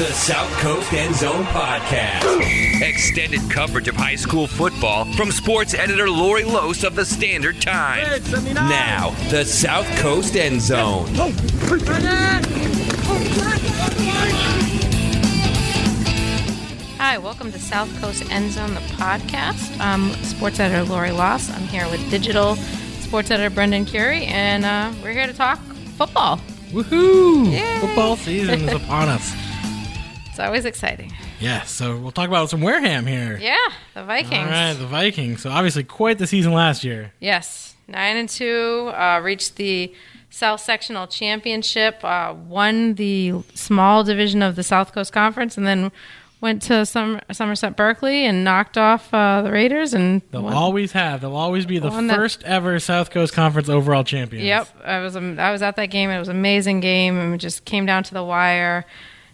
The South Coast End Zone Podcast. Extended coverage of high school football from sports editor Laurie Los of the Standard Time. Now, the South Coast End Zone. Hi, welcome to South Coast End Zone, the podcast. I'm sports editor Laurie Los. I'm here with digital sports editor Brendan Kurie, and uh, we're here to talk football. Woohoo! Yay. Football season is upon us. Always exciting. Yeah, so we'll talk about some Wareham here. Yeah, the Vikings. All right, the Vikings. So obviously quite the season last year. Yes, nine and two, uh, reached the South Sectional Championship, uh, won the small division of the South Coast Conference, and then went to Som- Somerset Berkeley and knocked off uh, the Raiders. And They'll won- always have. They'll always be the that- first ever South Coast Conference overall champions. Yep, I was um, I was at that game. It was an amazing game, and it just came down to the wire.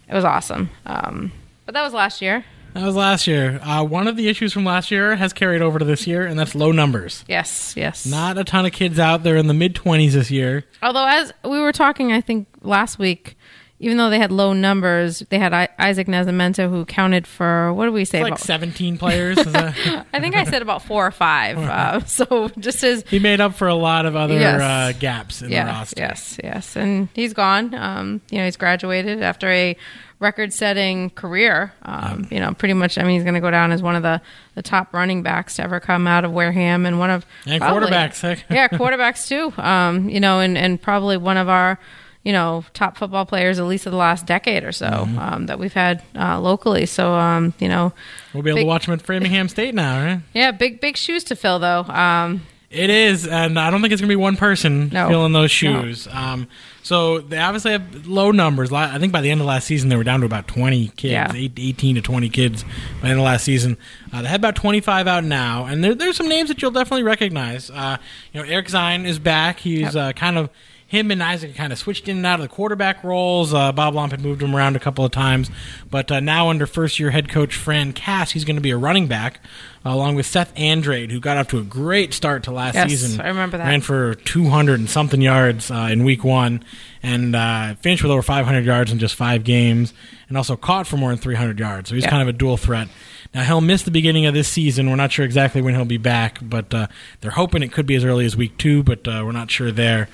It was awesome. Um, but that was last year. That was last year. Uh, one of the issues from last year has carried over to this year, and that's low numbers. Yes, yes. Not a ton of kids out there in the mid 20s this year. Although, as we were talking, I think last week, even though they had low numbers, they had I- Isaac Nazamenta who counted for what do we say? Like about, 17 players. I think I said about four or five. Uh, so just as he made up for a lot of other Yes. uh, gaps in the roster. yes, yes, and he's gone. Um, you know, he's graduated after a record-setting career. Um, You know, pretty much. I mean, he's going to go down as one of the, the top running backs to ever come out of Wareham, and one of And probably- quarterbacks. yeah, quarterbacks too. Um, you know, and and probably one of our you know top football players at least of the last decade or so Mm-hmm. um, that we've had uh, locally. So um, you know, We'll be able Big- to watch him at Framingham State now, right? yeah, big big shoes to fill though. Um, It is, and I don't think it's going to be one person No. filling those shoes. Um, so they obviously have low numbers. I think by the end of last season, they were down to about 20 kids, Yeah. 18 to 20 kids by the end of last season. Uh, they had about 25 out now, and there, there's some names that you'll definitely recognize. Uh, you know, Eric Zine is back. He's Yep. uh, kind of him and Isaac kind of switched in and out of the quarterback roles. Uh, Bob Lomp had moved him around a couple of times, but uh, now under first year head coach Fran Cass, he's going to be a running back. uh, Along with Seth Andrade, who got off to a great start to last Yes, season. I remember that. Ran for 200 and something yards uh, in week one and uh, finished with over 500 yards in just five games and also caught for more than 300 yards. So he's Yeah. kind of a dual threat. Now, he'll miss the beginning of this season. We're not sure exactly when he'll be back, but uh, they're hoping it could be as early as week two, but uh, we're not sure there.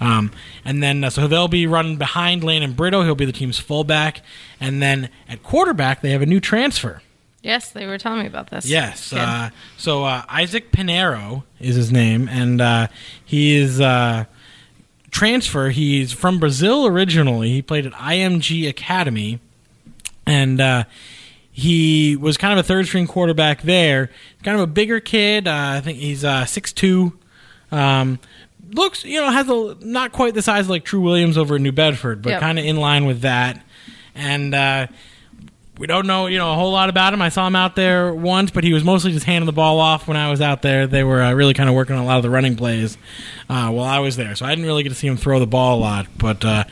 Um, and then, uh, so they'll be running behind Lane and Brito. He'll be the team's fullback. And then at quarterback, they have a new transfer. yes, they were telling me about this. Yes. Uh, so uh, Isaac Pinero is his name, and uh, he is uh, transfer. He's from Brazil originally. He played at IMG Academy, and uh, he was kind of a third string quarterback there. Kind of a bigger kid. Uh, I think he's uh, two. Um, looks, you know, has a not quite the size of like True Williams over in New Bedford, but Yep. kind of in line with that. And uh, we don't know, you know, a whole lot about him. I saw him out there once, but he was mostly just handing the ball off when I was out there. They were uh, really kind of working on a lot of the running plays uh, while I was there, so I didn't really get to see him throw the ball a lot. But uh,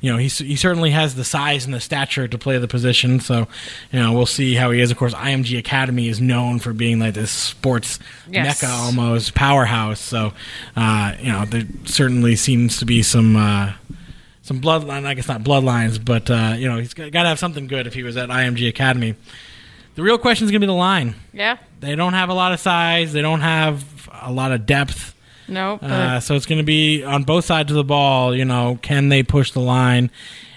you know, he he certainly has the size and the stature to play the position. So you know, we'll see how he is. Of course, IMG Academy is known for being like this sports Yes. mecca almost powerhouse. So uh, you know, there certainly seems to be some. Some bloodline. I guess not bloodlines, but uh, you know he's got to have something good if he was at IMG Academy. The real question is going to be the line. yeah, They don't have a lot of size. They don't have a lot of depth. no, but Uh, so it's going to be on both sides of the ball. You know, can they push the line?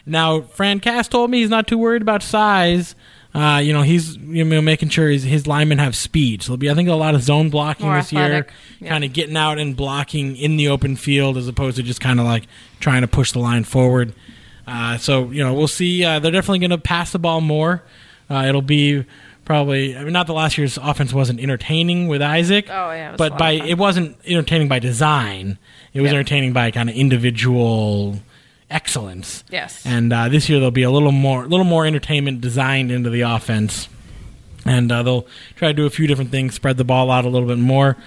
Now, Fran Cass told me he's not too worried about size. Uh, you know, he's you know making sure his, his linemen have speed. So there'll be, I think, a lot of zone blocking More this year, yeah. kind of getting out and blocking in the open field as opposed to just kind of like trying to push the line forward. Uh, so you know, we'll see. Uh, they're definitely going to pass the ball more. Uh, it'll be probably. I mean, not that last year's offense wasn't entertaining with Isaac. Oh, yeah, it was a but by it wasn't entertaining by design. It was Yeah. entertaining by kind of individual excellence. yes, And uh, this year there'll be a little more, little more entertainment designed into the offense, and uh, they'll try to do a few different things, spread the ball out a little bit more.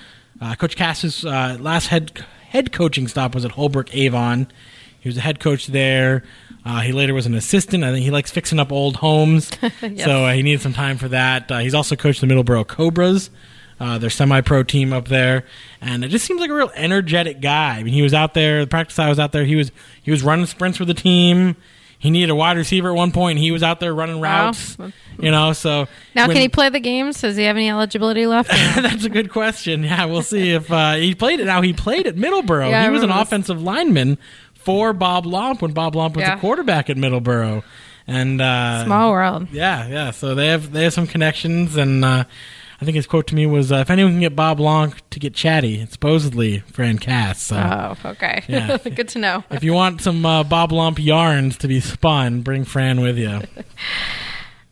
Uh, Coach Cass's uh, last head head coaching stop was at Holbrook Avon. He was a head coach there. Uh, he later was an assistant. I think he likes fixing up old homes, so uh, he needed some time for that. Uh, he's also coached the Middleborough Cobras, uh, their semi-pro team up there, and it just seems like a real energetic guy. I mean, he was out there. The practice I was out there. He was he was running sprints with the team. he needed a wide receiver at one point. and He was out there running Wow. routes. You know, so Now, when- can he play the games? Does he have any eligibility left? That's a good question. Yeah, we'll see if uh, he played it. Now he played at Middleborough. Yeah, he was an this. offensive lineman for Bob Lomp when Bob Lomp was Yeah. a quarterback at Middleborough. And uh, Small world. Yeah, yeah. So they have they have some connections, and uh, I think his quote to me was, uh, "If anyone can get Bob Lonk to get chatty, it's supposedly Fran Cass." So Oh, okay. Yeah. Good to know. if you want some uh, Bob Lump yarns to be spun, bring Fran with you.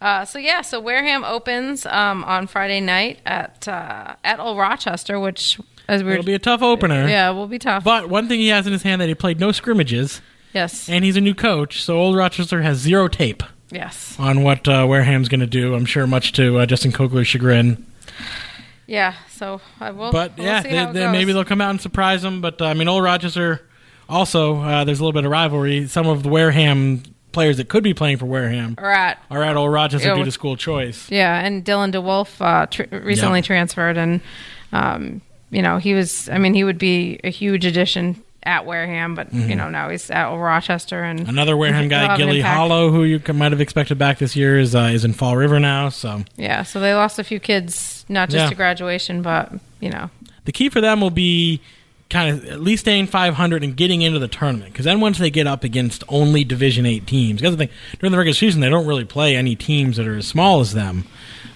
Uh, so yeah, so Wareham opens um, on Friday night at uh, at Old Rochester, which as we It'll be a tough opener. yeah, it will be tough. But one thing he has in his hand that he played no scrimmages, yes, and he's a new coach, so Old Rochester has zero tape. yes, on what uh, Wareham's going to do. I'm sure much to uh, Justin Cochler's chagrin. Yeah. So I will. But we'll yeah, see they, they, maybe they'll come out and surprise them. But uh, I mean, Old Rochester also uh, there's a little bit of rivalry. Some of the Wareham players that could be playing for Wareham We're at are at Old Rochester due to school choice. Yeah, and Dylan DeWolf uh, tr- recently Yeah. transferred, and um, you know he was. I mean, he would be a huge addition at Wareham, but Mm-hmm. you know now he's at Rochester, and Another Wareham guy, Gilly. Hollow, who you might have expected back this year, is uh, is in Fall River now. So yeah, so they lost a few kids, not just Yeah. to graduation, but you know, the key for them will be kind of at least staying 500 and getting into the tournament because then once they get up against only division 8 teams because the thing during the regular season they don't really play any teams that are as small as them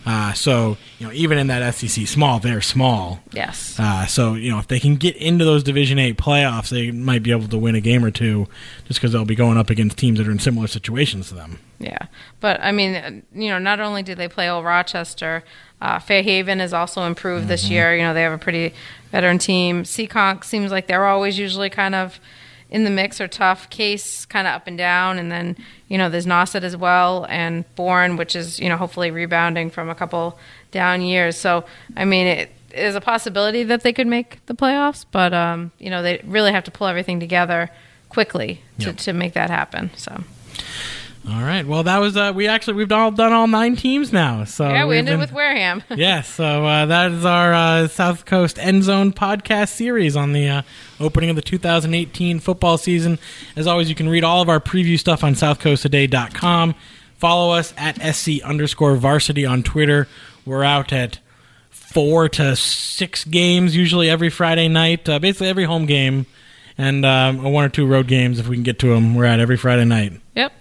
uh, so you know even in that sec small they're small yes, uh, so you know if they can get into those division 8 playoffs they might be able to win a game or two just because they'll be going up against teams that are in similar situations to them yeah. But I mean, you know, not only did they play Old Rochester, uh, Fairhaven has also improved this Mm-hmm. year. You know, they have a pretty veteran team. Seekonk seems like they're always usually kind of in the mix are tough. Case kind of up and down, and then you know there's Nauset as well, and Bourne, which is you know hopefully rebounding from a couple down years. So I mean, it is a possibility that they could make the playoffs, but um, you know they really have to pull everything together quickly to, Yep. to make that happen. So all right well that was uh, we actually we've all done all nine teams now so yeah, we ended been- with Wareham. yes, so uh, that is our uh, South Coast End Zone podcast series on the uh, opening of the 2018 football season. As always, you can read all of our preview stuff on southcoasttoday.com. Follow us at SC underscore varsity on Twitter. We're out at four to six games, usually every Friday night, uh, basically every home game, and um, one or two road games if we can get to them. We're at every Friday night. Yep.